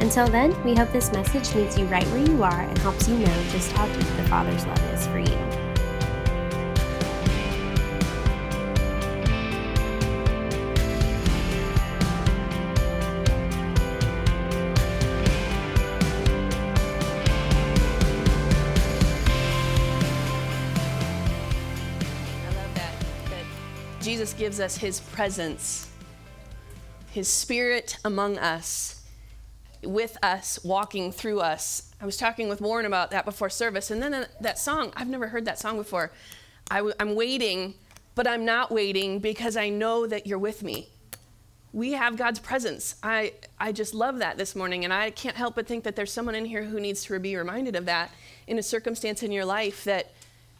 Until then, we hope this message meets you right where you are and helps you know just how deep the Father's love is for you. I love that that Jesus gives us his presence, his spirit among us, with us, walking through us. I was talking with Warren about that before service, and then uh, that song, I've never heard that song before. i w- I'm waiting, but I'm not waiting because I know that you're with me. We have God's presence. I, I just love that this morning, and I can't help but think that there's someone in here who needs to be reminded of that in a circumstance in your life that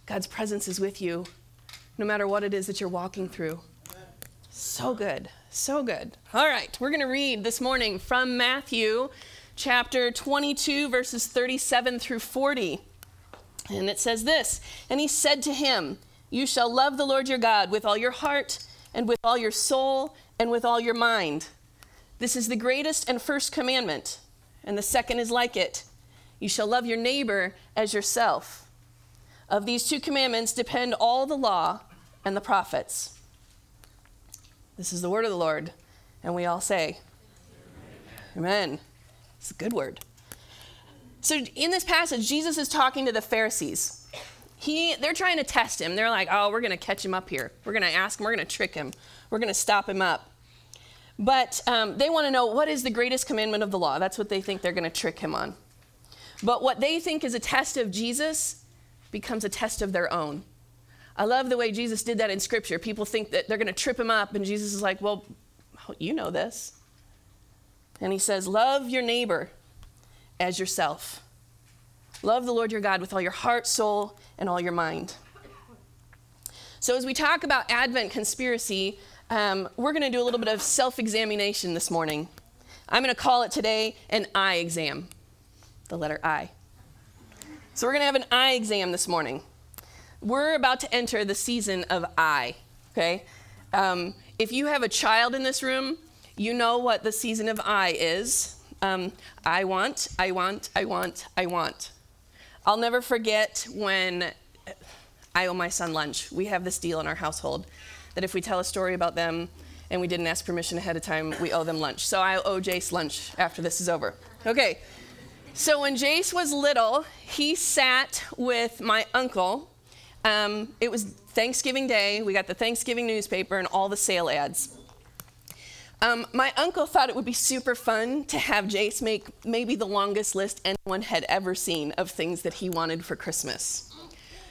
God's presence is with you no matter what it is that you're walking through. So good. So good. All right, we're going to read this morning from Matthew chapter 22, verses 37 through 40. And it says this And he said to him, You shall love the Lord your God with all your heart, and with all your soul, and with all your mind. This is the greatest and first commandment. And the second is like it You shall love your neighbor as yourself. Of these two commandments depend all the law and the prophets. This is the word of the Lord. And we all say, Amen. Amen. It's a good word. So in this passage, Jesus is talking to the Pharisees. He, they're trying to test him. They're like, oh, we're going to catch him up here. We're going to ask him. We're going to trick him. We're going to stop him up. But um, they want to know what is the greatest commandment of the law. That's what they think they're going to trick him on. But what they think is a test of Jesus becomes a test of their own. I love the way Jesus did that in Scripture. People think that they're going to trip him up, and Jesus is like, Well, you know this. And he says, Love your neighbor as yourself. Love the Lord your God with all your heart, soul, and all your mind. So, as we talk about Advent conspiracy, um, we're going to do a little bit of self examination this morning. I'm going to call it today an eye exam, the letter I. So, we're going to have an eye exam this morning. We're about to enter the season of I, okay? Um, if you have a child in this room, you know what the season of I is. Um, I want, I want, I want, I want. I'll never forget when I owe my son lunch. We have this deal in our household that if we tell a story about them and we didn't ask permission ahead of time, we owe them lunch. So I owe Jace lunch after this is over. Okay, so when Jace was little, he sat with my uncle. Um, it was Thanksgiving Day. We got the Thanksgiving newspaper and all the sale ads. Um, my uncle thought it would be super fun to have Jace make maybe the longest list anyone had ever seen of things that he wanted for Christmas.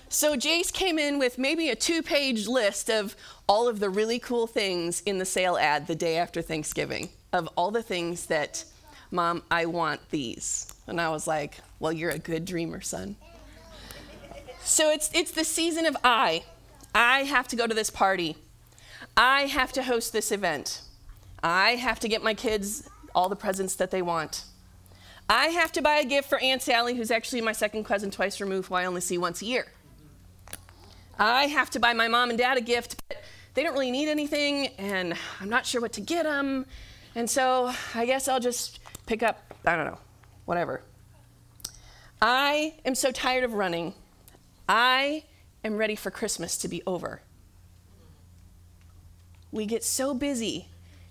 So Jace came in with maybe a two page list of all of the really cool things in the sale ad the day after Thanksgiving, of all the things that, Mom, I want these. And I was like, Well, you're a good dreamer, son. So it's, it's the season of I. I have to go to this party. I have to host this event. I have to get my kids all the presents that they want. I have to buy a gift for Aunt Sally, who's actually my second cousin twice removed, who I only see once a year. I have to buy my mom and dad a gift, but they don't really need anything, and I'm not sure what to get them. And so I guess I'll just pick up, I don't know, whatever. I am so tired of running. I am ready for Christmas to be over. We get so busy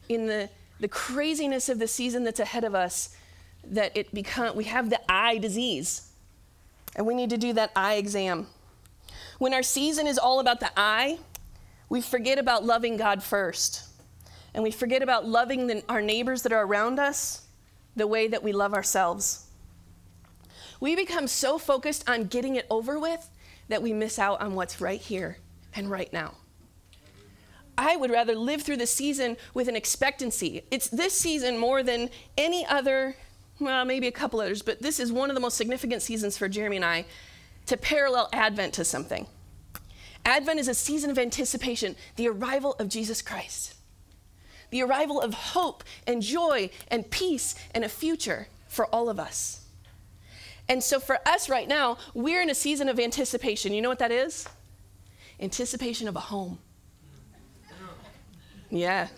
in the, the craziness of the season that's ahead of us that it become, we have the eye disease. And we need to do that eye exam. When our season is all about the eye, we forget about loving God first. And we forget about loving the, our neighbors that are around us the way that we love ourselves. We become so focused on getting it over with that we miss out on what's right here and right now. I would rather live through the season with an expectancy. It's this season more than any other, well, maybe a couple others, but this is one of the most significant seasons for Jeremy and I to parallel Advent to something. Advent is a season of anticipation, the arrival of Jesus Christ, the arrival of hope and joy and peace and a future for all of us. And so for us right now, we're in a season of anticipation. You know what that is? Anticipation of a home. Yeah.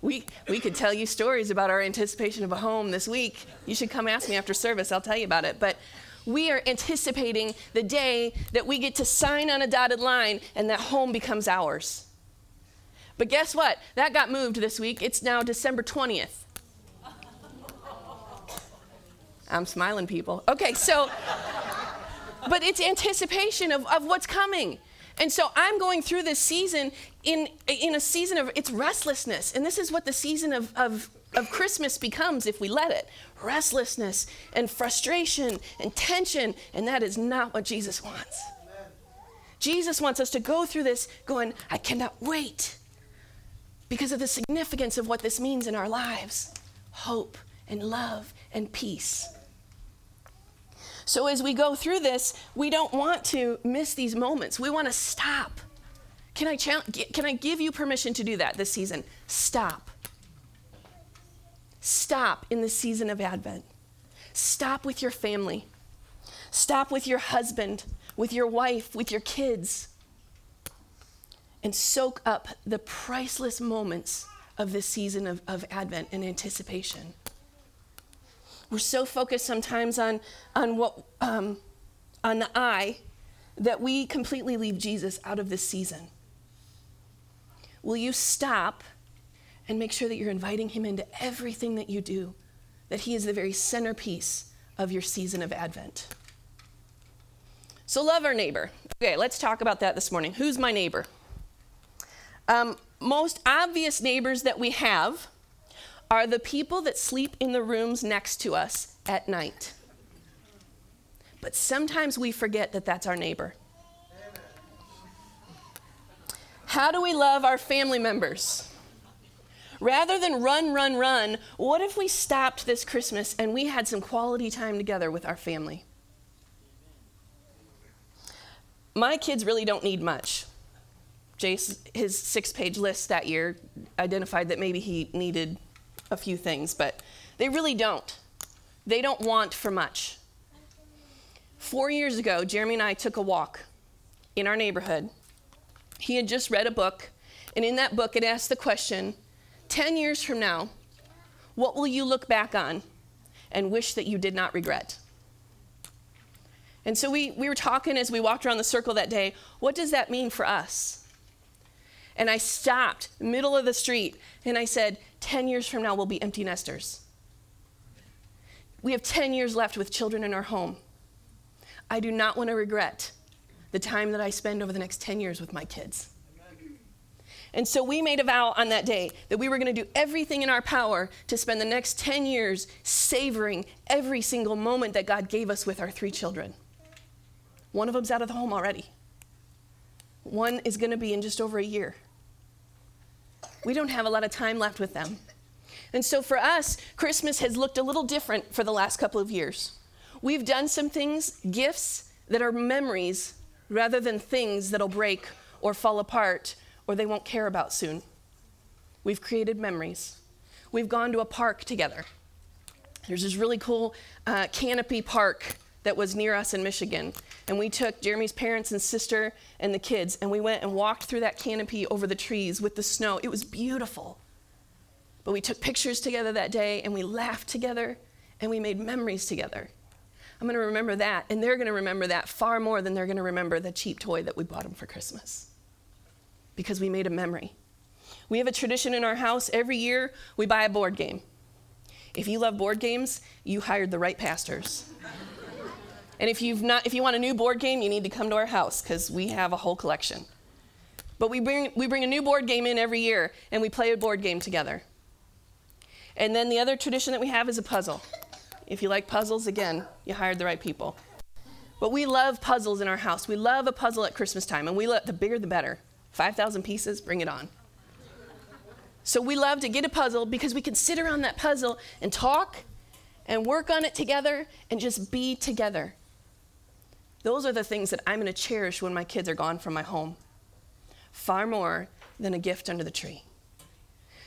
We, we could tell you stories about our anticipation of a home this week. You should come ask me after service, I'll tell you about it. But we are anticipating the day that we get to sign on a dotted line and that home becomes ours. But guess what? That got moved this week. It's now December 20th. I'm smiling, people. Okay, so, but it's anticipation of, of what's coming. And so I'm going through this season in, in a season of it's restlessness. And this is what the season of, of, of Christmas becomes if we let it restlessness and frustration and tension. And that is not what Jesus wants. Jesus wants us to go through this going, I cannot wait because of the significance of what this means in our lives hope and love and peace. So as we go through this, we don't want to miss these moments. We want to stop. Can I, can I give you permission to do that this season? Stop. Stop in the season of Advent. Stop with your family. Stop with your husband, with your wife, with your kids. And soak up the priceless moments of this season of, of Advent and anticipation. We're so focused sometimes on, on what um, on the I that we completely leave Jesus out of this season. Will you stop and make sure that you're inviting him into everything that you do, that he is the very centerpiece of your season of Advent? So, love our neighbor. Okay, let's talk about that this morning. Who's my neighbor? Um, most obvious neighbors that we have are the people that sleep in the rooms next to us at night. But sometimes we forget that that's our neighbor. How do we love our family members? Rather than run, run, run, what if we stopped this Christmas and we had some quality time together with our family? My kids really don't need much. Jace, his six page list that year identified that maybe he needed a few things, but they really don't. They don't want for much. Four years ago, Jeremy and I took a walk in our neighborhood. He had just read a book, and in that book, it asked the question 10 years from now, what will you look back on and wish that you did not regret? And so we, we were talking as we walked around the circle that day, what does that mean for us? And I stopped, middle of the street, and I said, 10 years from now, we'll be empty nesters. We have 10 years left with children in our home. I do not want to regret the time that I spend over the next 10 years with my kids. And so we made a vow on that day that we were going to do everything in our power to spend the next 10 years savoring every single moment that God gave us with our three children. One of them's out of the home already, one is going to be in just over a year. We don't have a lot of time left with them. And so for us, Christmas has looked a little different for the last couple of years. We've done some things, gifts that are memories rather than things that'll break or fall apart or they won't care about soon. We've created memories. We've gone to a park together. There's this really cool uh, canopy park that was near us in Michigan. And we took Jeremy's parents and sister and the kids, and we went and walked through that canopy over the trees with the snow. It was beautiful. But we took pictures together that day, and we laughed together, and we made memories together. I'm going to remember that, and they're going to remember that far more than they're going to remember the cheap toy that we bought them for Christmas because we made a memory. We have a tradition in our house every year we buy a board game. If you love board games, you hired the right pastors. And if, you've not, if you want a new board game, you need to come to our house because we have a whole collection. But we bring, we bring a new board game in every year and we play a board game together. And then the other tradition that we have is a puzzle. If you like puzzles, again, you hired the right people. But we love puzzles in our house. We love a puzzle at Christmas time, and we love the bigger the better. 5,000 pieces, bring it on. So we love to get a puzzle because we can sit around that puzzle and talk and work on it together and just be together. Those are the things that I'm going to cherish when my kids are gone from my home, far more than a gift under the tree.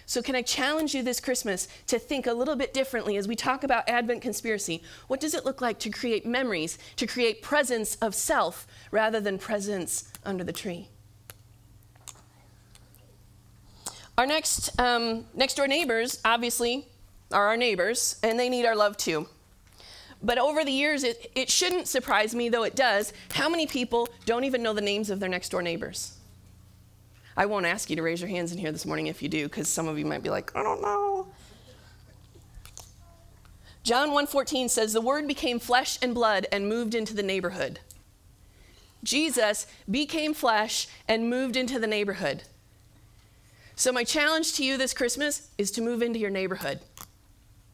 So, can I challenge you this Christmas to think a little bit differently as we talk about Advent conspiracy? What does it look like to create memories, to create presence of self rather than presence under the tree? Our next um, next door neighbors, obviously, are our neighbors, and they need our love too. But over the years, it, it shouldn't surprise me, though it does, how many people don't even know the names of their next door neighbors. I won't ask you to raise your hands in here this morning if you do, because some of you might be like, I don't know. John 1:14 says the word became flesh and blood and moved into the neighborhood. Jesus became flesh and moved into the neighborhood. So my challenge to you this Christmas is to move into your neighborhood.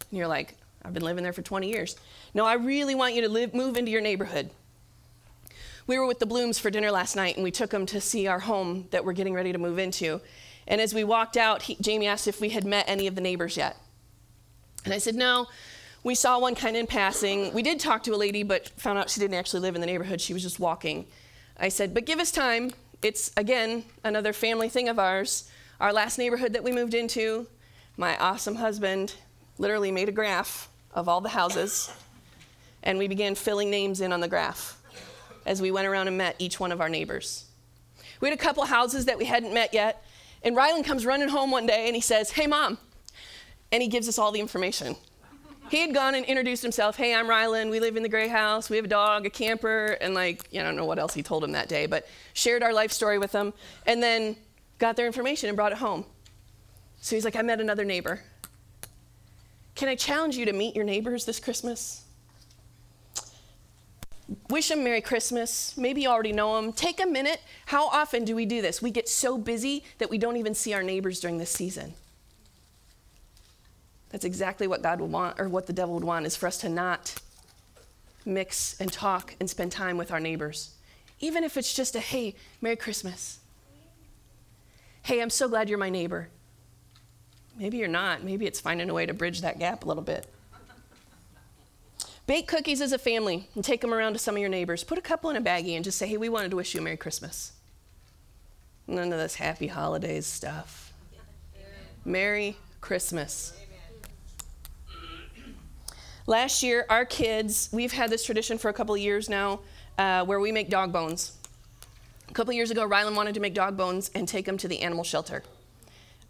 And you're like, I've been living there for 20 years. No, I really want you to live, move into your neighborhood. We were with the Blooms for dinner last night, and we took them to see our home that we're getting ready to move into. And as we walked out, he, Jamie asked if we had met any of the neighbors yet. And I said, No, we saw one kind of in passing. We did talk to a lady, but found out she didn't actually live in the neighborhood. She was just walking. I said, But give us time. It's, again, another family thing of ours. Our last neighborhood that we moved into, my awesome husband literally made a graph of all the houses, and we began filling names in on the graph as we went around and met each one of our neighbors. We had a couple houses that we hadn't met yet, and Rylan comes running home one day and he says, Hey, mom. And he gives us all the information. He had gone and introduced himself. Hey, I'm Rylan. We live in the gray house. We have a dog, a camper, and like, I don't know what else he told him that day, but shared our life story with them, and then got their information and brought it home. So he's like, I met another neighbor. Can I challenge you to meet your neighbors this Christmas? wish them Merry Christmas. Maybe you already know them. Take a minute. How often do we do this? We get so busy that we don't even see our neighbors during this season. That's exactly what God would want, or what the devil would want, is for us to not mix and talk and spend time with our neighbors. Even if it's just a, hey, Merry Christmas. Hey, I'm so glad you're my neighbor. Maybe you're not. Maybe it's finding a way to bridge that gap a little bit. Bake cookies as a family and take them around to some of your neighbors. Put a couple in a baggie and just say, hey, we wanted to wish you a Merry Christmas. None of this happy holidays stuff. Merry Christmas. Last year, our kids, we've had this tradition for a couple of years now uh, where we make dog bones. A couple of years ago, Rylan wanted to make dog bones and take them to the animal shelter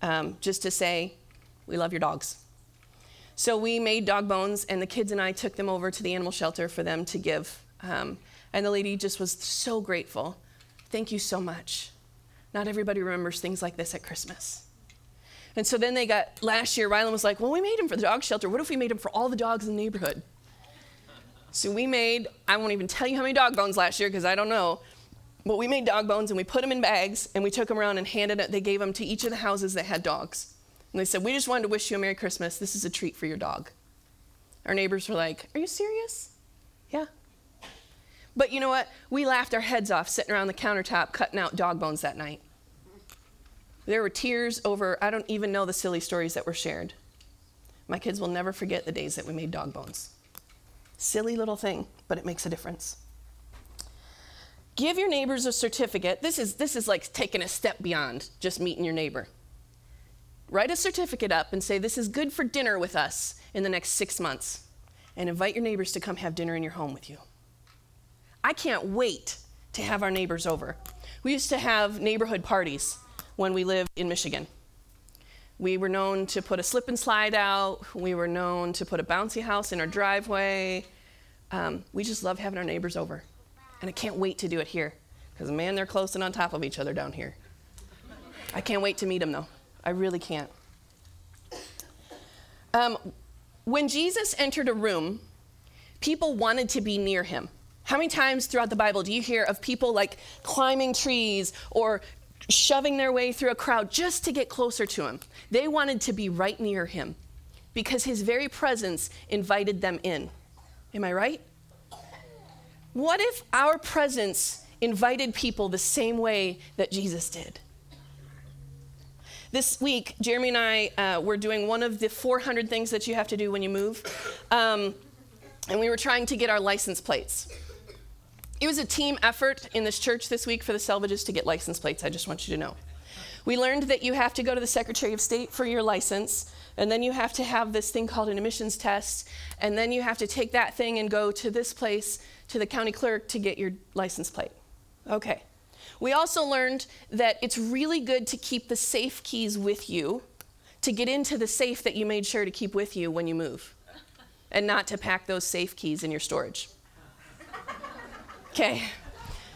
um, just to say, we love your dogs. So we made dog bones, and the kids and I took them over to the animal shelter for them to give. Um, and the lady just was so grateful. Thank you so much. Not everybody remembers things like this at Christmas. And so then they got, last year, Rylan was like, well, we made them for the dog shelter. What if we made them for all the dogs in the neighborhood? So we made, I won't even tell you how many dog bones last year because I don't know, but we made dog bones and we put them in bags and we took them around and handed it, they gave them to each of the houses that had dogs. And they said, We just wanted to wish you a Merry Christmas. This is a treat for your dog. Our neighbors were like, Are you serious? Yeah. But you know what? We laughed our heads off sitting around the countertop cutting out dog bones that night. There were tears over, I don't even know the silly stories that were shared. My kids will never forget the days that we made dog bones. Silly little thing, but it makes a difference. Give your neighbors a certificate. This is, this is like taking a step beyond just meeting your neighbor write a certificate up and say, This is good for dinner with us in the next six months, and invite your neighbors to come have dinner in your home with you. I can't wait to have our neighbors over. We used to have neighborhood parties when we lived in Michigan. We were known to put a slip and slide out, we were known to put a bouncy house in our driveway. Um, we just love having our neighbors over. And I can't wait to do it here because, man, they're close and on top of each other down here. I can't wait to meet them, though. I really can't. Um, when Jesus entered a room, people wanted to be near him. How many times throughout the Bible do you hear of people like climbing trees or shoving their way through a crowd just to get closer to him? They wanted to be right near him because his very presence invited them in. Am I right? What if our presence invited people the same way that Jesus did? This week, Jeremy and I uh, were doing one of the 400 things that you have to do when you move. Um, and we were trying to get our license plates. It was a team effort in this church this week for the Selvages to get license plates. I just want you to know. We learned that you have to go to the Secretary of State for your license, and then you have to have this thing called an emissions test, and then you have to take that thing and go to this place, to the county clerk, to get your license plate. Okay. We also learned that it's really good to keep the safe keys with you to get into the safe that you made sure to keep with you when you move, and not to pack those safe keys in your storage. Okay.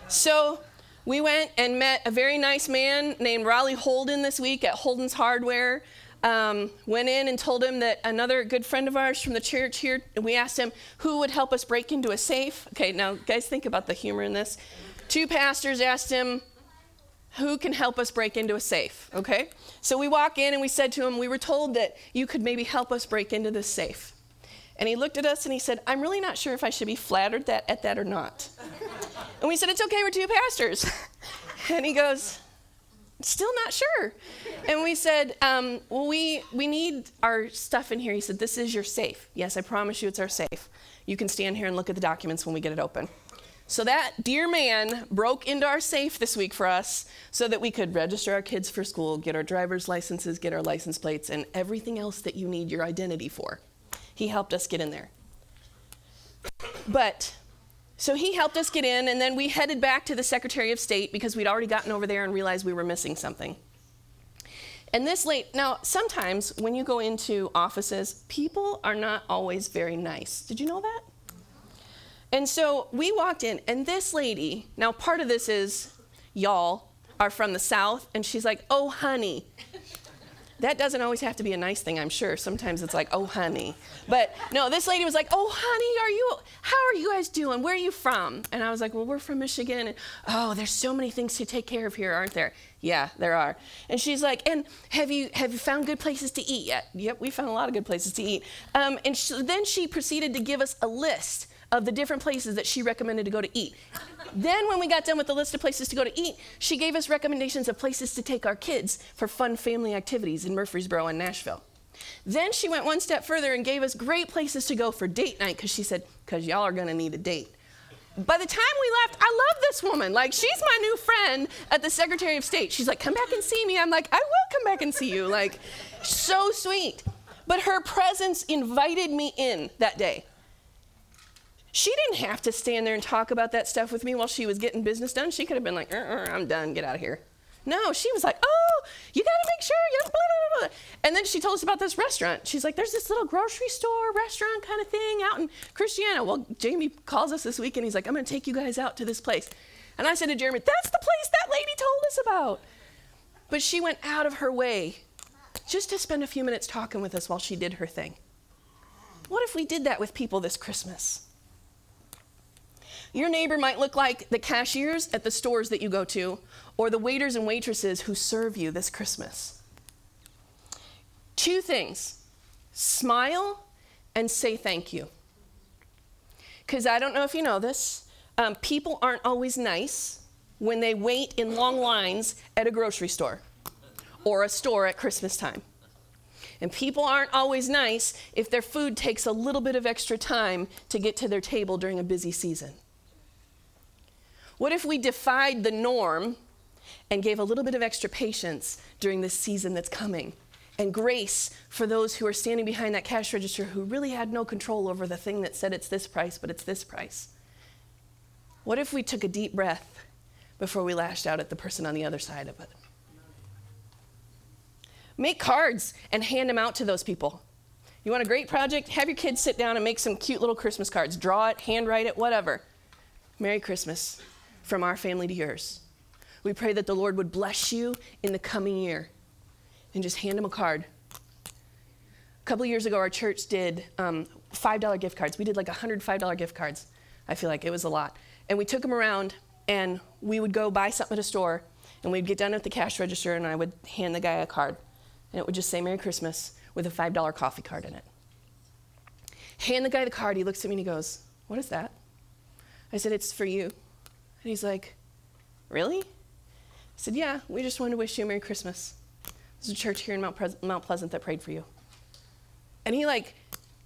So we went and met a very nice man named Raleigh Holden this week at Holden's Hardware. Um, went in and told him that another good friend of ours from the church here, we asked him who would help us break into a safe. Okay, now, guys, think about the humor in this. Two pastors asked him, who can help us break into a safe? Okay? So we walk in and we said to him, We were told that you could maybe help us break into this safe. And he looked at us and he said, I'm really not sure if I should be flattered that, at that or not. and we said, It's okay, we're two pastors. and he goes, Still not sure. And we said, um, Well, we, we need our stuff in here. He said, This is your safe. Yes, I promise you it's our safe. You can stand here and look at the documents when we get it open. So that dear man broke into our safe this week for us so that we could register our kids for school, get our driver's licenses, get our license plates, and everything else that you need your identity for. He helped us get in there. But so he helped us get in, and then we headed back to the Secretary of State because we'd already gotten over there and realized we were missing something. And this late, now sometimes when you go into offices, people are not always very nice. Did you know that? And so we walked in, and this lady, now part of this is y'all are from the South, and she's like, oh, honey. That doesn't always have to be a nice thing, I'm sure. Sometimes it's like, oh, honey. But no, this lady was like, oh, honey, are you, how are you guys doing? Where are you from? And I was like, well, we're from Michigan. And oh, there's so many things to take care of here, aren't there? Yeah, there are. And she's like, and have you, have you found good places to eat yet? Yep, we found a lot of good places to eat. Um, and sh- then she proceeded to give us a list of the different places that she recommended to go to eat. then, when we got done with the list of places to go to eat, she gave us recommendations of places to take our kids for fun family activities in Murfreesboro and Nashville. Then she went one step further and gave us great places to go for date night because she said, because y'all are going to need a date. By the time we left, I love this woman. Like, she's my new friend at the Secretary of State. She's like, come back and see me. I'm like, I will come back and see you. Like, so sweet. But her presence invited me in that day. She didn't have to stand there and talk about that stuff with me while she was getting business done. She could have been like, uh-uh, I'm done, get out of here. No, she was like, oh, you gotta make sure, you blah, blah, blah. And then she told us about this restaurant. She's like, there's this little grocery store restaurant kind of thing out in Christiana. Well, Jamie calls us this week and he's like, I'm gonna take you guys out to this place. And I said to Jeremy, that's the place that lady told us about. But she went out of her way just to spend a few minutes talking with us while she did her thing. What if we did that with people this Christmas? Your neighbor might look like the cashiers at the stores that you go to, or the waiters and waitresses who serve you this Christmas. Two things smile and say thank you. Because I don't know if you know this, um, people aren't always nice when they wait in long lines at a grocery store or a store at Christmas time. And people aren't always nice if their food takes a little bit of extra time to get to their table during a busy season. What if we defied the norm and gave a little bit of extra patience during this season that's coming? And grace for those who are standing behind that cash register who really had no control over the thing that said it's this price, but it's this price. What if we took a deep breath before we lashed out at the person on the other side of it? Make cards and hand them out to those people. You want a great project? Have your kids sit down and make some cute little Christmas cards. Draw it, handwrite it, whatever. Merry Christmas from our family to yours. We pray that the Lord would bless you in the coming year and just hand him a card. A couple years ago, our church did um, $5 gift cards. We did like $105 gift cards. I feel like it was a lot. And we took them around and we would go buy something at a store and we'd get done at the cash register and I would hand the guy a card. And it would just say Merry Christmas with a $5 coffee card in it. Hand the guy the card, he looks at me and he goes, What is that? I said, It's for you. And he's like, Really? I said, Yeah, we just wanted to wish you a Merry Christmas. There's a church here in Mount, Pre- Mount Pleasant that prayed for you. And he like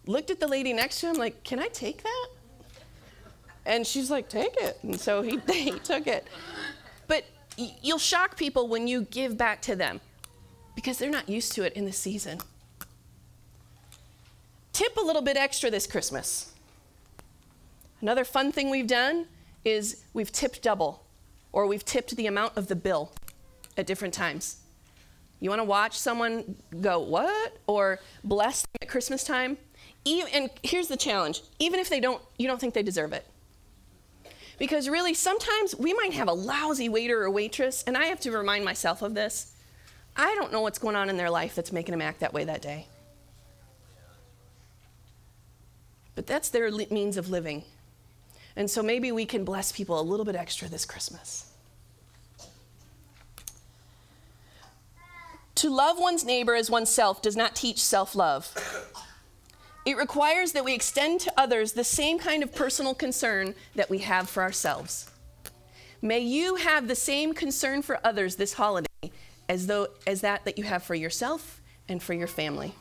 looked at the lady next to him like, Can I take that? And she's like, take it. And so he, he took it. But you'll shock people when you give back to them because they're not used to it in the season. Tip a little bit extra this Christmas. Another fun thing we've done is we've tipped double or we've tipped the amount of the bill at different times. You want to watch someone go, what? Or bless them at Christmas time? Even, and here's the challenge even if they don't, you don't think they deserve it. Because really, sometimes we might have a lousy waiter or waitress, and I have to remind myself of this. I don't know what's going on in their life that's making them act that way that day. But that's their means of living. And so maybe we can bless people a little bit extra this Christmas. To love one's neighbor as oneself does not teach self love. It requires that we extend to others the same kind of personal concern that we have for ourselves. May you have the same concern for others this holiday as, though, as that that you have for yourself and for your family.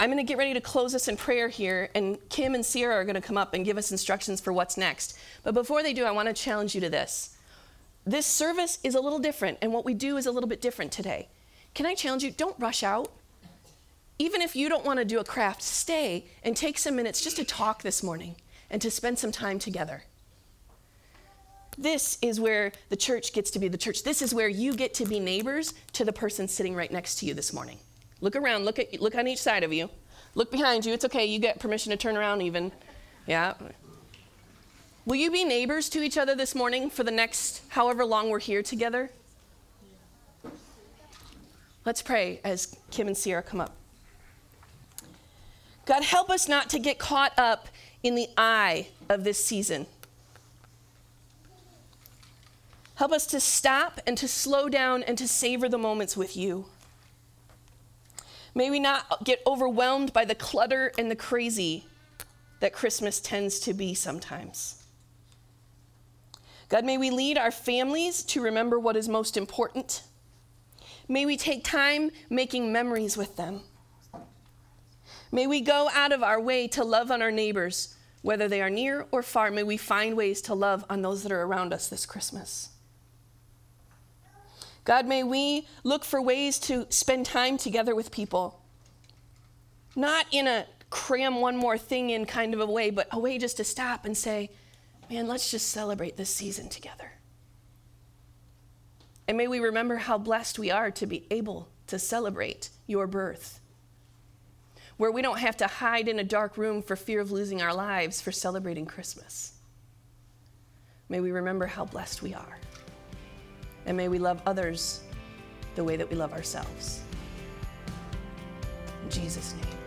I'm going to get ready to close us in prayer here, and Kim and Sierra are going to come up and give us instructions for what's next. But before they do, I want to challenge you to this this service is a little different, and what we do is a little bit different today. Can I challenge you? Don't rush out. Even if you don't want to do a craft, stay and take some minutes just to talk this morning and to spend some time together. This is where the church gets to be the church. This is where you get to be neighbors to the person sitting right next to you this morning. Look around, look at look on each side of you. Look behind you. It's okay. You get permission to turn around even. Yeah. Will you be neighbors to each other this morning for the next however long we're here together? Let's pray as Kim and Sierra come up. God, help us not to get caught up in the eye of this season. Help us to stop and to slow down and to savor the moments with you. May we not get overwhelmed by the clutter and the crazy that Christmas tends to be sometimes. God, may we lead our families to remember what is most important. May we take time making memories with them. May we go out of our way to love on our neighbors, whether they are near or far. May we find ways to love on those that are around us this Christmas. God, may we look for ways to spend time together with people, not in a cram one more thing in kind of a way, but a way just to stop and say, man, let's just celebrate this season together. And may we remember how blessed we are to be able to celebrate your birth, where we don't have to hide in a dark room for fear of losing our lives for celebrating Christmas. May we remember how blessed we are. And may we love others the way that we love ourselves. In Jesus' name.